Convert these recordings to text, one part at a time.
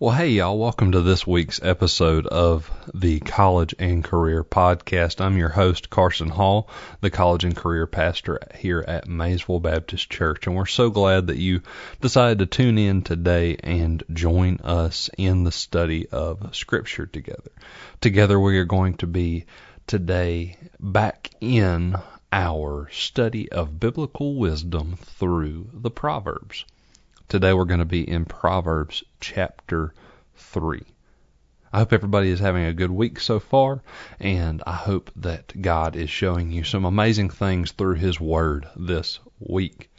Well, hey, y'all, welcome to this week's episode of the College and Career Podcast. I'm your host, Carson Hall, the College and Career Pastor here at Maysville Baptist Church, and we're so glad that you decided to tune in today and join us in the study of Scripture together. Together, we are going to be today back in our study of biblical wisdom through the Proverbs. Today we're going to be in Proverbs chapter 3. I hope everybody is having a good week so far, and I hope that God is showing you some amazing things through His Word this week.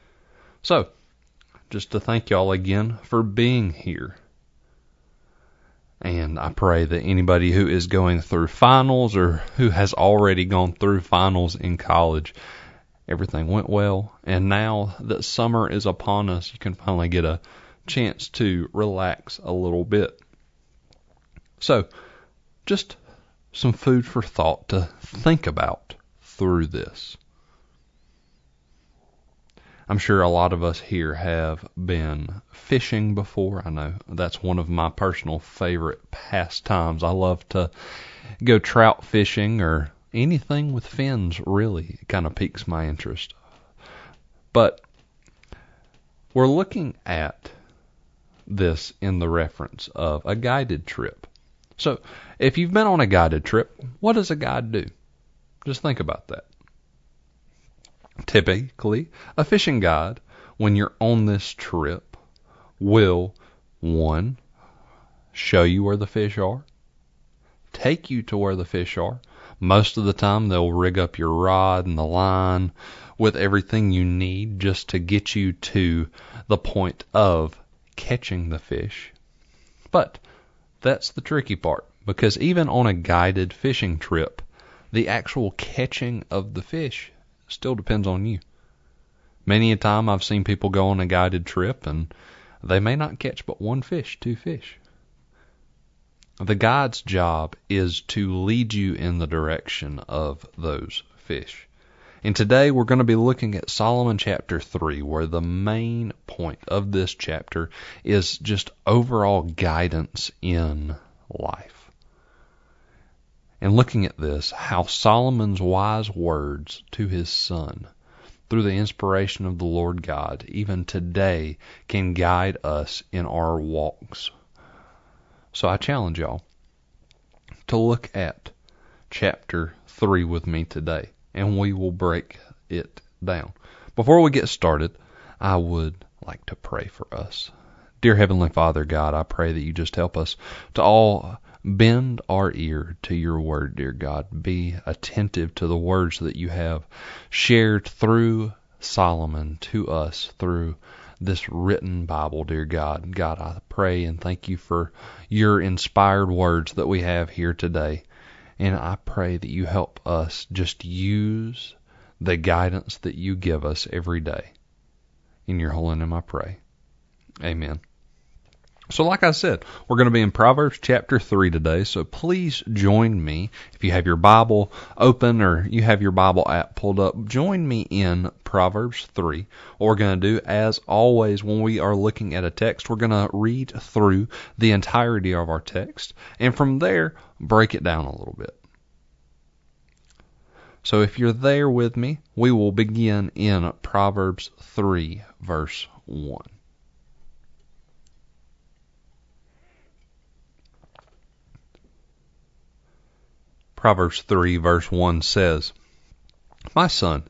So, just to thank y'all again for being here. And I pray that anybody who is going through finals or who has already gone through finals in college everything went well. And now that summer is upon us, you can finally get a chance to relax a little bit. So, just some food for thought to think about through this. I'm sure a lot of us here have been fishing before. I know that's one of my personal favorite pastimes. I love to go trout fishing or anything with fins really kind of piques my interest. But we're looking at this in the reference of a guided trip. So, if you've been on a guided trip, what does a guide do? Just think about that. Typically, a fishing guide, when you're on this trip, will one, show you where the fish are, take you to where the fish are, most of the time, they'll rig up your rod and the line with everything you need just to get you to the point of catching the fish. But that's the tricky part because even on a guided fishing trip, the actual catching of the fish still depends on you. Many a time I've seen people go on a guided trip and they may not catch but one fish, two fish. The guide's job is to lead you in the direction of those fish. And today we're going to be looking at Solomon chapter 3, where the main point of this chapter is just overall guidance in life. And looking at this, how Solomon's wise words to his son, through the inspiration of the Lord God, even today can guide us in our walks so I challenge y'all to look at chapter 3 with me today, and we will break it down. Before we get started, I would like to pray for us. Dear Heavenly Father, God, I pray that you just help us to all bend our ear to your word, dear God. Be attentive to the words that you have shared through Solomon to us through this written Bible, dear God. God, I pray and thank you for your inspired words that we have here today. And I pray that you help us just use the guidance that you give us every day. In your holy name I pray. Amen. So, like I said, we're going to be in Proverbs chapter 3 today. So, please join me. If you have your Bible open or you have your Bible app pulled up, join me in Proverbs 3. What we're going to do, as always, when we are looking at a text, we're going to read through the entirety of our text and from there, break it down a little bit. So, if you're there with me, we will begin in Proverbs 3, verse 1. Proverbs 3 verse 1 says, My son,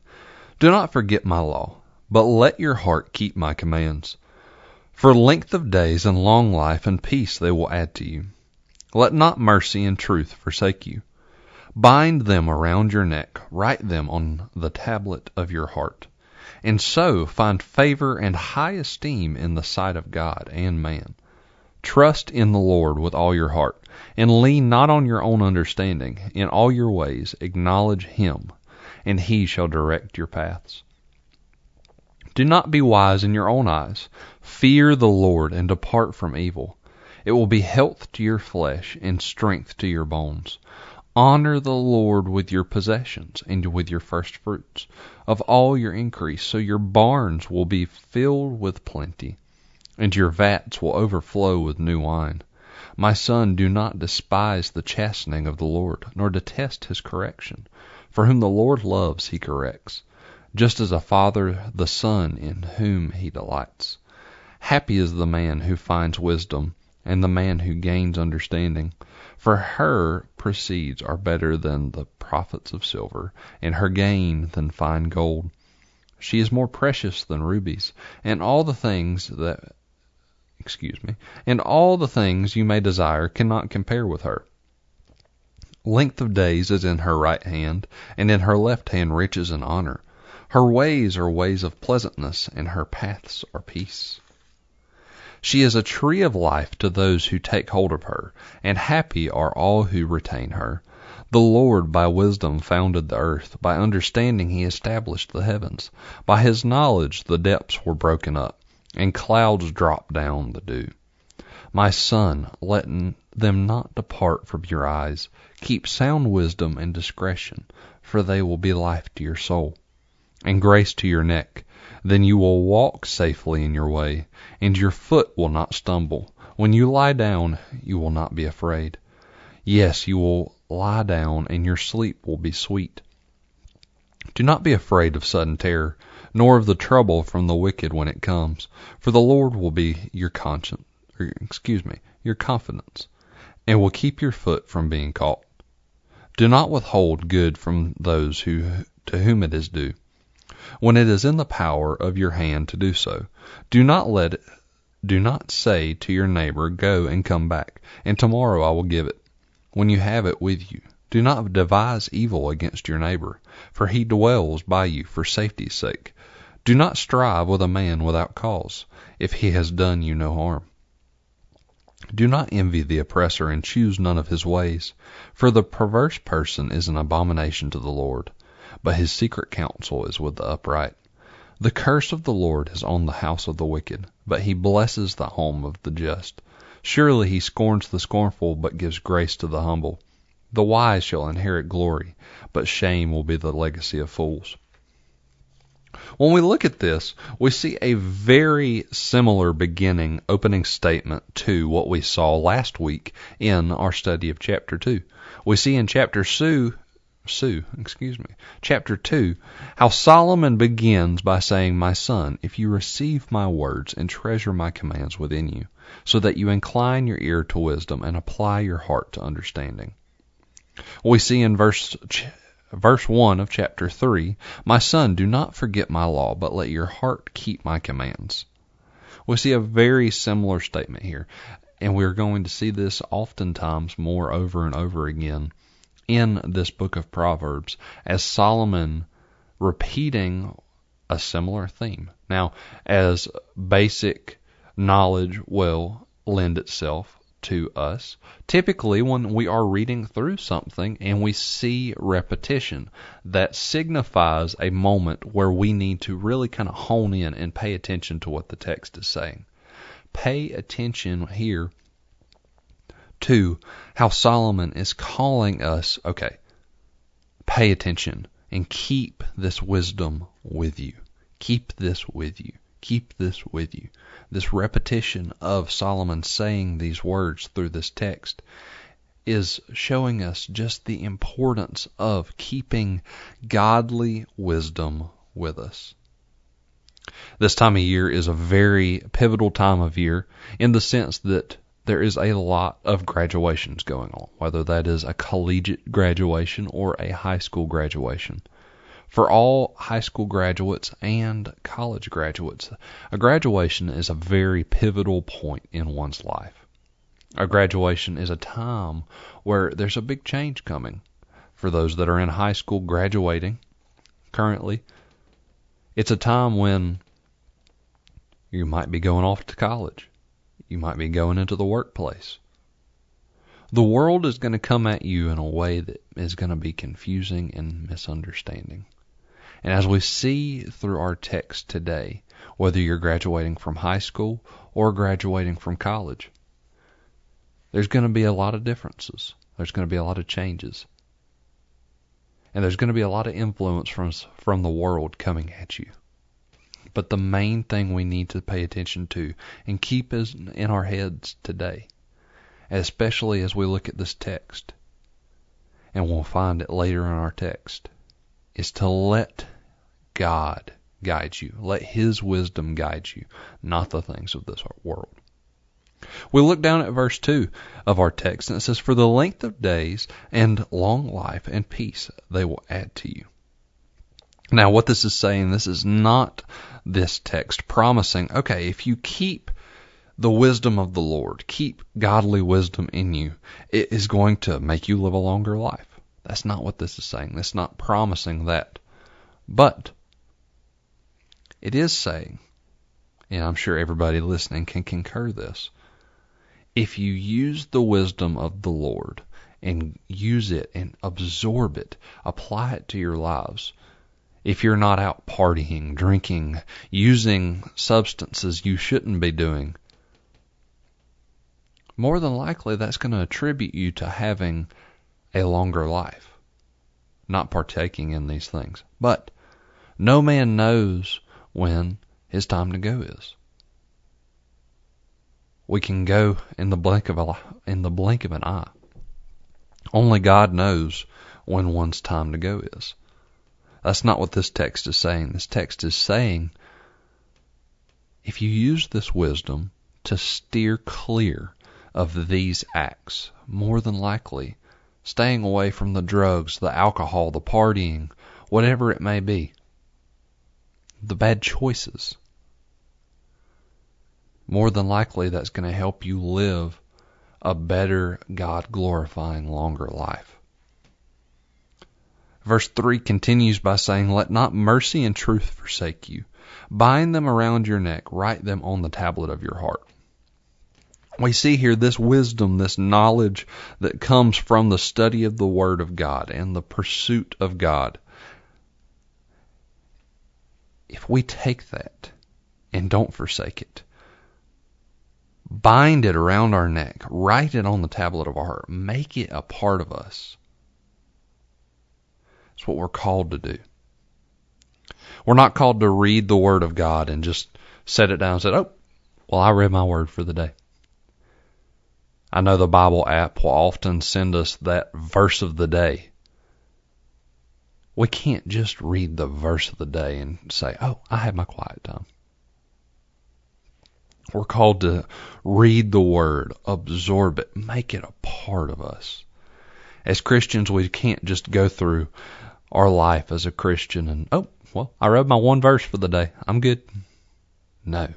do not forget my law, but let your heart keep my commands. For length of days and long life and peace they will add to you. Let not mercy and truth forsake you. Bind them around your neck, write them on the tablet of your heart, and so find favor and high esteem in the sight of God and man. Trust in the Lord with all your heart and lean not on your own understanding. In all your ways acknowledge him, and he shall direct your paths. Do not be wise in your own eyes. Fear the Lord and depart from evil. It will be health to your flesh and strength to your bones. Honor the Lord with your possessions and with your first fruits of all your increase, so your barns will be filled with plenty, and your vats will overflow with new wine. My son, do not despise the chastening of the Lord, nor detest his correction. For whom the Lord loves, he corrects, just as a father the son in whom he delights. Happy is the man who finds wisdom, and the man who gains understanding. For her proceeds are better than the profits of silver, and her gain than fine gold. She is more precious than rubies, and all the things that excuse me, and all the things you may desire cannot compare with her. Length of days is in her right hand, and in her left hand riches and honor. Her ways are ways of pleasantness, and her paths are peace. She is a tree of life to those who take hold of her, and happy are all who retain her. The Lord by wisdom founded the earth, by understanding he established the heavens. By his knowledge the depths were broken up, and clouds drop down the dew. My son, let them not depart from your eyes. Keep sound wisdom and discretion, for they will be life to your soul, and grace to your neck. Then you will walk safely in your way, and your foot will not stumble. When you lie down, you will not be afraid. Yes, you will lie down, and your sleep will be sweet. Do not be afraid of sudden terror, nor of the trouble from the wicked when it comes, for the Lord will be your conscience, or, excuse me, your confidence, and will keep your foot from being caught. Do not withhold good from those who to whom it is due when it is in the power of your hand to do so. Do not let it, do not say to your neighbor, Go and come back, and tomorrow I will give it, when you have it with you. Do not devise evil against your neighbor, for he dwells by you for safety's sake. Do not strive with a man without cause, if he has done you no harm. Do not envy the oppressor and choose none of his ways, for the perverse person is an abomination to the Lord but his secret counsel is with the upright. The curse of the Lord is on the house of the wicked, but he blesses the home of the just. Surely he scorns the scornful, but gives grace to the humble. The wise shall inherit glory, but shame will be the legacy of fools. When we look at this, we see a very similar beginning opening statement to what we saw last week in our study of chapter 2. We see in chapter 2 Sue, excuse me, chapter 2, how Solomon begins by saying, My son, if you receive my words and treasure my commands within you, so that you incline your ear to wisdom and apply your heart to understanding. We see in verse verse 1 of chapter 3, My son, do not forget my law, but let your heart keep my commands. We see a very similar statement here, and we're going to see this oftentimes more over and over again in this book of Proverbs as Solomon repeating a similar theme. Now, as basic knowledge will lend itself to us, typically when we are reading through something and we see repetition, that signifies a moment where we need to really kind of hone in and pay attention to what the text is saying. Pay attention here to how Solomon is calling us, okay, pay attention and keep this wisdom with you. Keep this with you. Keep this with you. This repetition of Solomon saying these words through this text is showing us just the importance of keeping godly wisdom with us. This time of year is a very pivotal time of year in the sense that there is a lot of graduations going on, whether that is a collegiate graduation or a high school graduation. For all high school graduates and college graduates, a graduation is a very pivotal point in one's life. A graduation is a time where there's a big change coming. For those that are in high school graduating currently, it's a time when you might be going off to college you might be going into the workplace. The world is going to come at you in a way that is going to be confusing and misunderstanding. And as we see through our text today, whether you're graduating from high school or graduating from college, there's going to be a lot of differences. There's going to be a lot of changes. And there's going to be a lot of influence from from the world coming at you. But the main thing we need to pay attention to and keep in our heads today especially as we look at this text, and we'll find it later in our text, is to let God guide you. Let His wisdom guide you, not the things of this world. We look down at verse 2 of our text, and it says, For the length of days and long life and peace they will add to you. Now, what this is saying, this is not this text promising, okay, if you keep the wisdom of the Lord, keep godly wisdom in you, it is going to make you live a longer life. That's not what this is saying. It's not promising that. But it is saying, and I'm sure everybody listening can concur this, if you use the wisdom of the Lord and use it and absorb it, apply it to your lives, if you're not out partying, drinking, using substances you shouldn't be doing, more than likely that's going to attribute you to having a longer life, not partaking in these things. But no man knows when his time to go is. We can go in the blink of a in the blink of an eye. Only God knows when one's time to go is. That's not what this text is saying. This text is saying if you use this wisdom to steer clear of these acts, more than likely staying away from the drugs, the alcohol, the partying, whatever it may be, the bad choices, more than likely that's going to help you live a better, God glorifying, longer life. Verse 3 continues by saying, Let not mercy and truth forsake you. Bind them around your neck, write them on the tablet of your heart. We see here this wisdom, this knowledge that comes from the study of the Word of God and the pursuit of God. If we take that and don't forsake it, bind it around our neck, write it on the tablet of our heart, make it a part of us, it's what we're called to do. We're not called to read the Word of God and just set it down and say, oh, well, I read my Word for the day. I know the Bible app will often send us that verse of the day. We can't just read the verse of the day and say, oh, I had my quiet time. We're called to read the Word, absorb it, make it a part of us. As Christians, we can't just go through our life as a Christian and, oh, well, I read my one verse for the day. I'm good. No.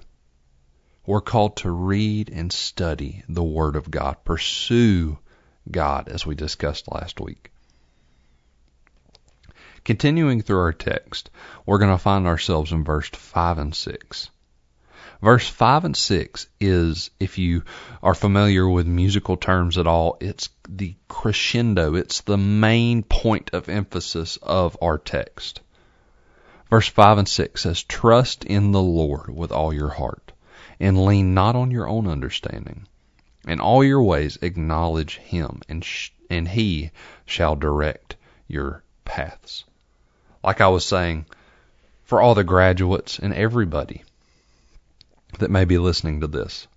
We're called to read and study the Word of God, pursue God, as we discussed last week. Continuing through our text, we're going to find ourselves in verse 5 and 6. Verse 5 and 6 is, if you are familiar with musical terms at all, it's the crescendo. It's the main point of emphasis of our text. Verse 5 and 6 says, Trust in the Lord with all your heart, and lean not on your own understanding. In all your ways acknowledge him, and, sh- and he shall direct your paths. Like I was saying, for all the graduates and everybody, that may be listening to this.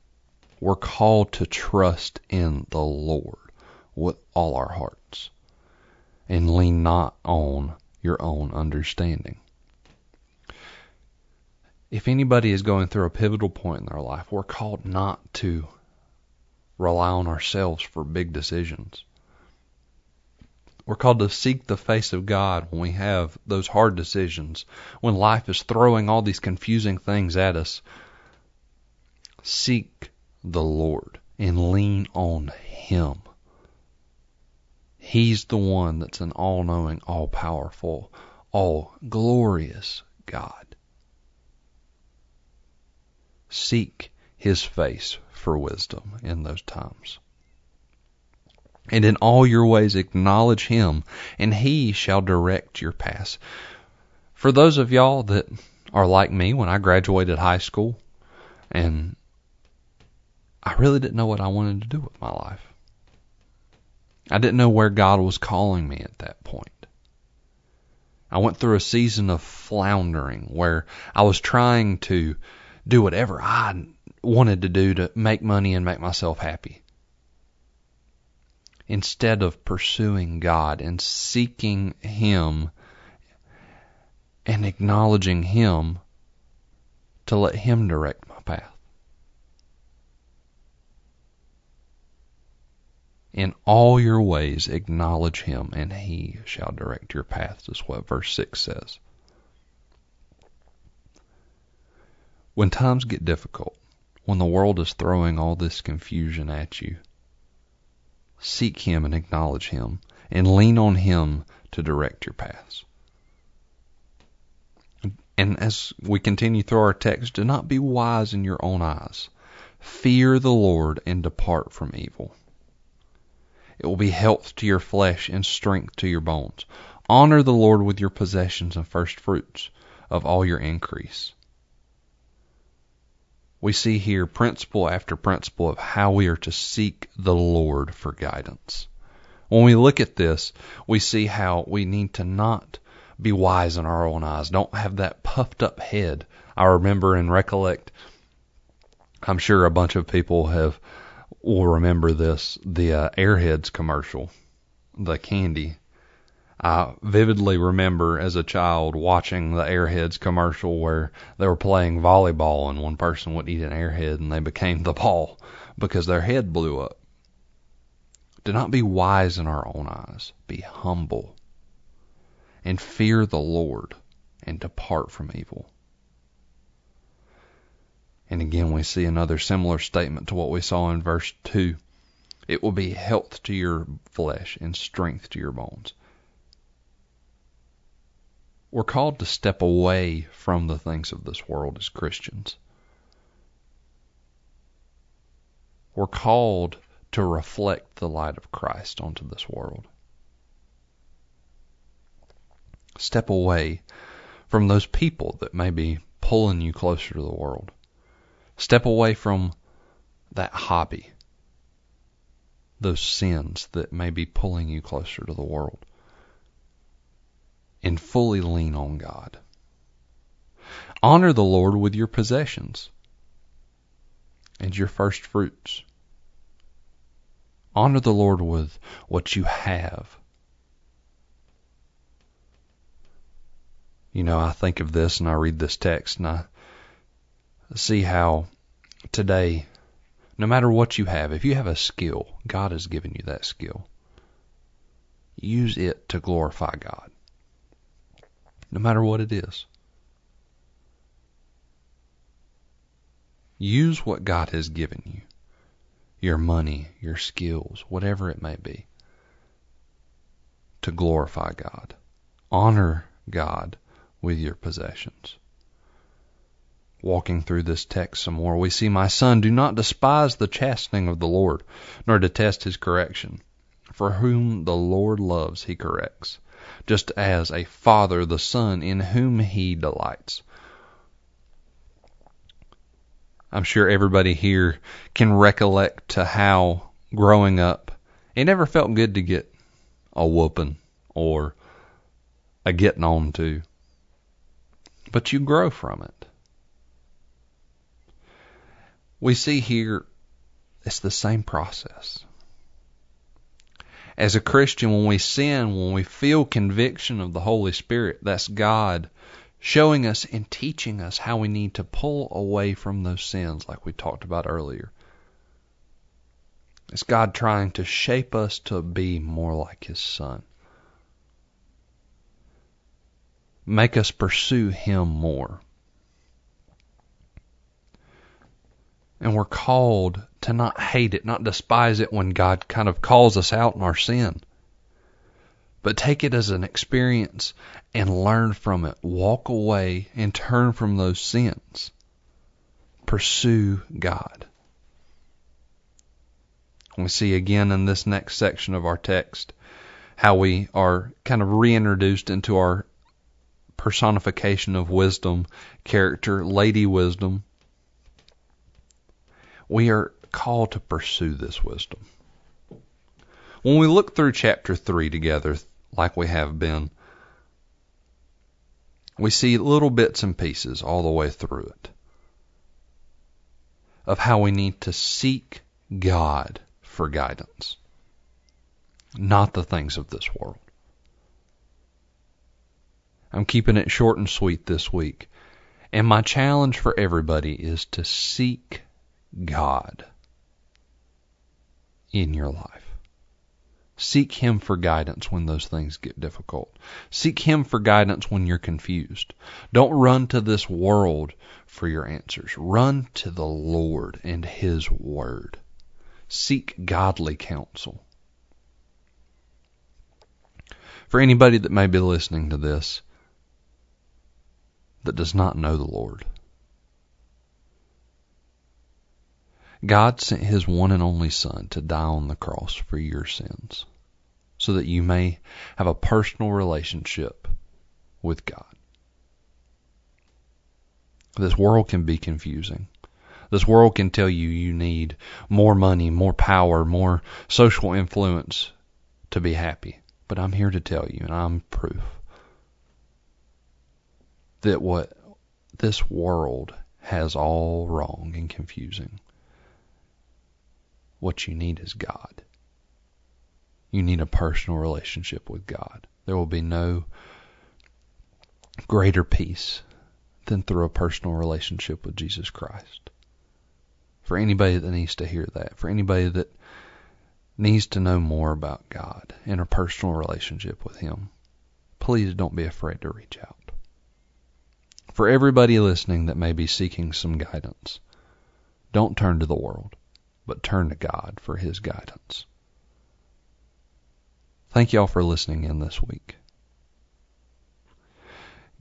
We're called to trust in the Lord with all our hearts and lean not on your own understanding. If anybody is going through a pivotal point in their life, we're called not to rely on ourselves for big decisions. We're called to seek the face of God when we have those hard decisions, when life is throwing all these confusing things at us. Seek the Lord and lean on Him. He's the one that's an all knowing, all powerful, all glorious God. Seek His face for wisdom in those times. And in all your ways acknowledge Him, and He shall direct your paths. For those of y'all that are like me when I graduated high school and I really didn't know what I wanted to do with my life. I didn't know where God was calling me at that point. I went through a season of floundering where I was trying to do whatever I wanted to do to make money and make myself happy. instead of pursuing God and seeking Him and acknowledging Him to let Him direct my path. In all your ways acknowledge Him, and He shall direct your paths, is what verse 6 says. When times get difficult, when the world is throwing all this confusion at you, seek Him and acknowledge Him, and lean on Him to direct your paths. And as we continue through our text, do not be wise in your own eyes. Fear the Lord and depart from evil. It will be health to your flesh and strength to your bones. Honor the Lord with your possessions and first fruits of all your increase. We see here principle after principle of how we are to seek the Lord for guidance. When we look at this, we see how we need to not be wise in our own eyes. Don't have that puffed up head. I remember and recollect, I'm sure a bunch of people have will remember this, the uh, Airheads commercial, the candy. I vividly remember as a child watching the Airheads commercial where they were playing volleyball and one person would eat an airhead and they became the ball because their head blew up. Do not be wise in our own eyes. Be humble and fear the Lord and depart from evil. And again, we see another similar statement to what we saw in verse 2. It will be health to your flesh and strength to your bones. We're called to step away from the things of this world as Christians. We're called to reflect the light of Christ onto this world. Step away from those people that may be pulling you closer to the world. Step away from that hobby, those sins that may be pulling you closer to the world, and fully lean on God. Honor the Lord with your possessions and your first fruits. Honor the Lord with what you have. You know, I think of this and I read this text and I see how today, no matter what you have, if you have a skill, God has given you that skill. Use it to glorify God, no matter what it is. Use what God has given you your money, your skills, whatever it may be to glorify God. Honor God with your possessions walking through this text some more, we see, My son, do not despise the chastening of the Lord, nor detest his correction. For whom the Lord loves, he corrects, just as a father the son in whom he delights. I'm sure everybody here can recollect to how growing up, it never felt good to get a whooping or a getting on to. But you grow from it we see here it's the same process. As a Christian, when we sin, when we feel conviction of the Holy Spirit, that's God showing us and teaching us how we need to pull away from those sins, like we talked about earlier. It's God trying to shape us to be more like His Son. Make us pursue Him more. And we're called to not hate it, not despise it when God kind of calls us out in our sin. But take it as an experience and learn from it. Walk away and turn from those sins. Pursue God. We see again in this next section of our text how we are kind of reintroduced into our personification of wisdom, character, Lady Wisdom, we are called to pursue this wisdom. When we look through chapter 3 together, like we have been, we see little bits and pieces all the way through it of how we need to seek God for guidance. not the things of this world. I'm keeping it short and sweet this week. And my challenge for everybody is to seek God in your life. Seek Him for guidance when those things get difficult. Seek Him for guidance when you're confused. Don't run to this world for your answers. Run to the Lord and His Word. Seek godly counsel. For anybody that may be listening to this that does not know the Lord, God sent his one and only Son to die on the cross for your sins so that you may have a personal relationship with God. This world can be confusing. This world can tell you you need more money, more power, more social influence to be happy. But I'm here to tell you, and I'm proof, that what this world has all wrong and confusing what you need is God. You need a personal relationship with God. There will be no greater peace than through a personal relationship with Jesus Christ. For anybody that needs to hear that, for anybody that needs to know more about God and a personal relationship with Him, please don't be afraid to reach out. For everybody listening that may be seeking some guidance, don't turn to the world but turn to God for His guidance. Thank y'all for listening in this week.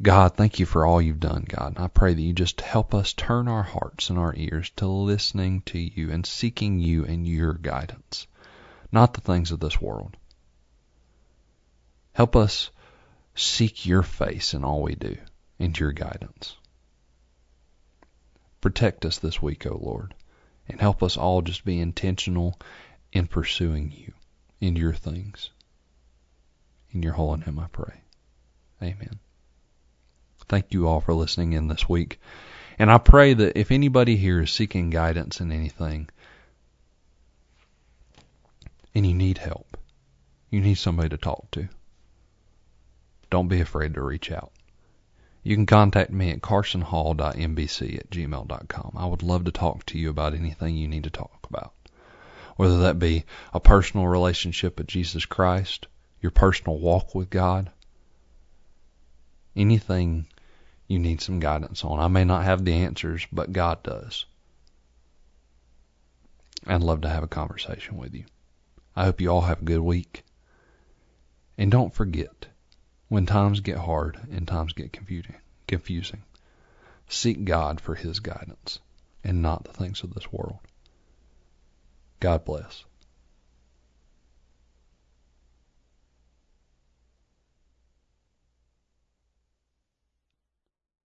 God, thank you for all you've done, God. And I pray that you just help us turn our hearts and our ears to listening to you and seeking you and your guidance, not the things of this world. Help us seek your face in all we do and your guidance. Protect us this week, O Lord and help us all just be intentional in pursuing you in your things. In your holy name I pray. Amen. Thank you all for listening in this week. And I pray that if anybody here is seeking guidance in anything, and you need help, you need somebody to talk to, don't be afraid to reach out. You can contact me at carsonhall.mbc at gmail.com. I would love to talk to you about anything you need to talk about, whether that be a personal relationship with Jesus Christ, your personal walk with God, anything you need some guidance on. I may not have the answers, but God does. I'd love to have a conversation with you. I hope you all have a good week. And don't forget, when times get hard and times get confusing, seek God for his guidance and not the things of this world. God bless.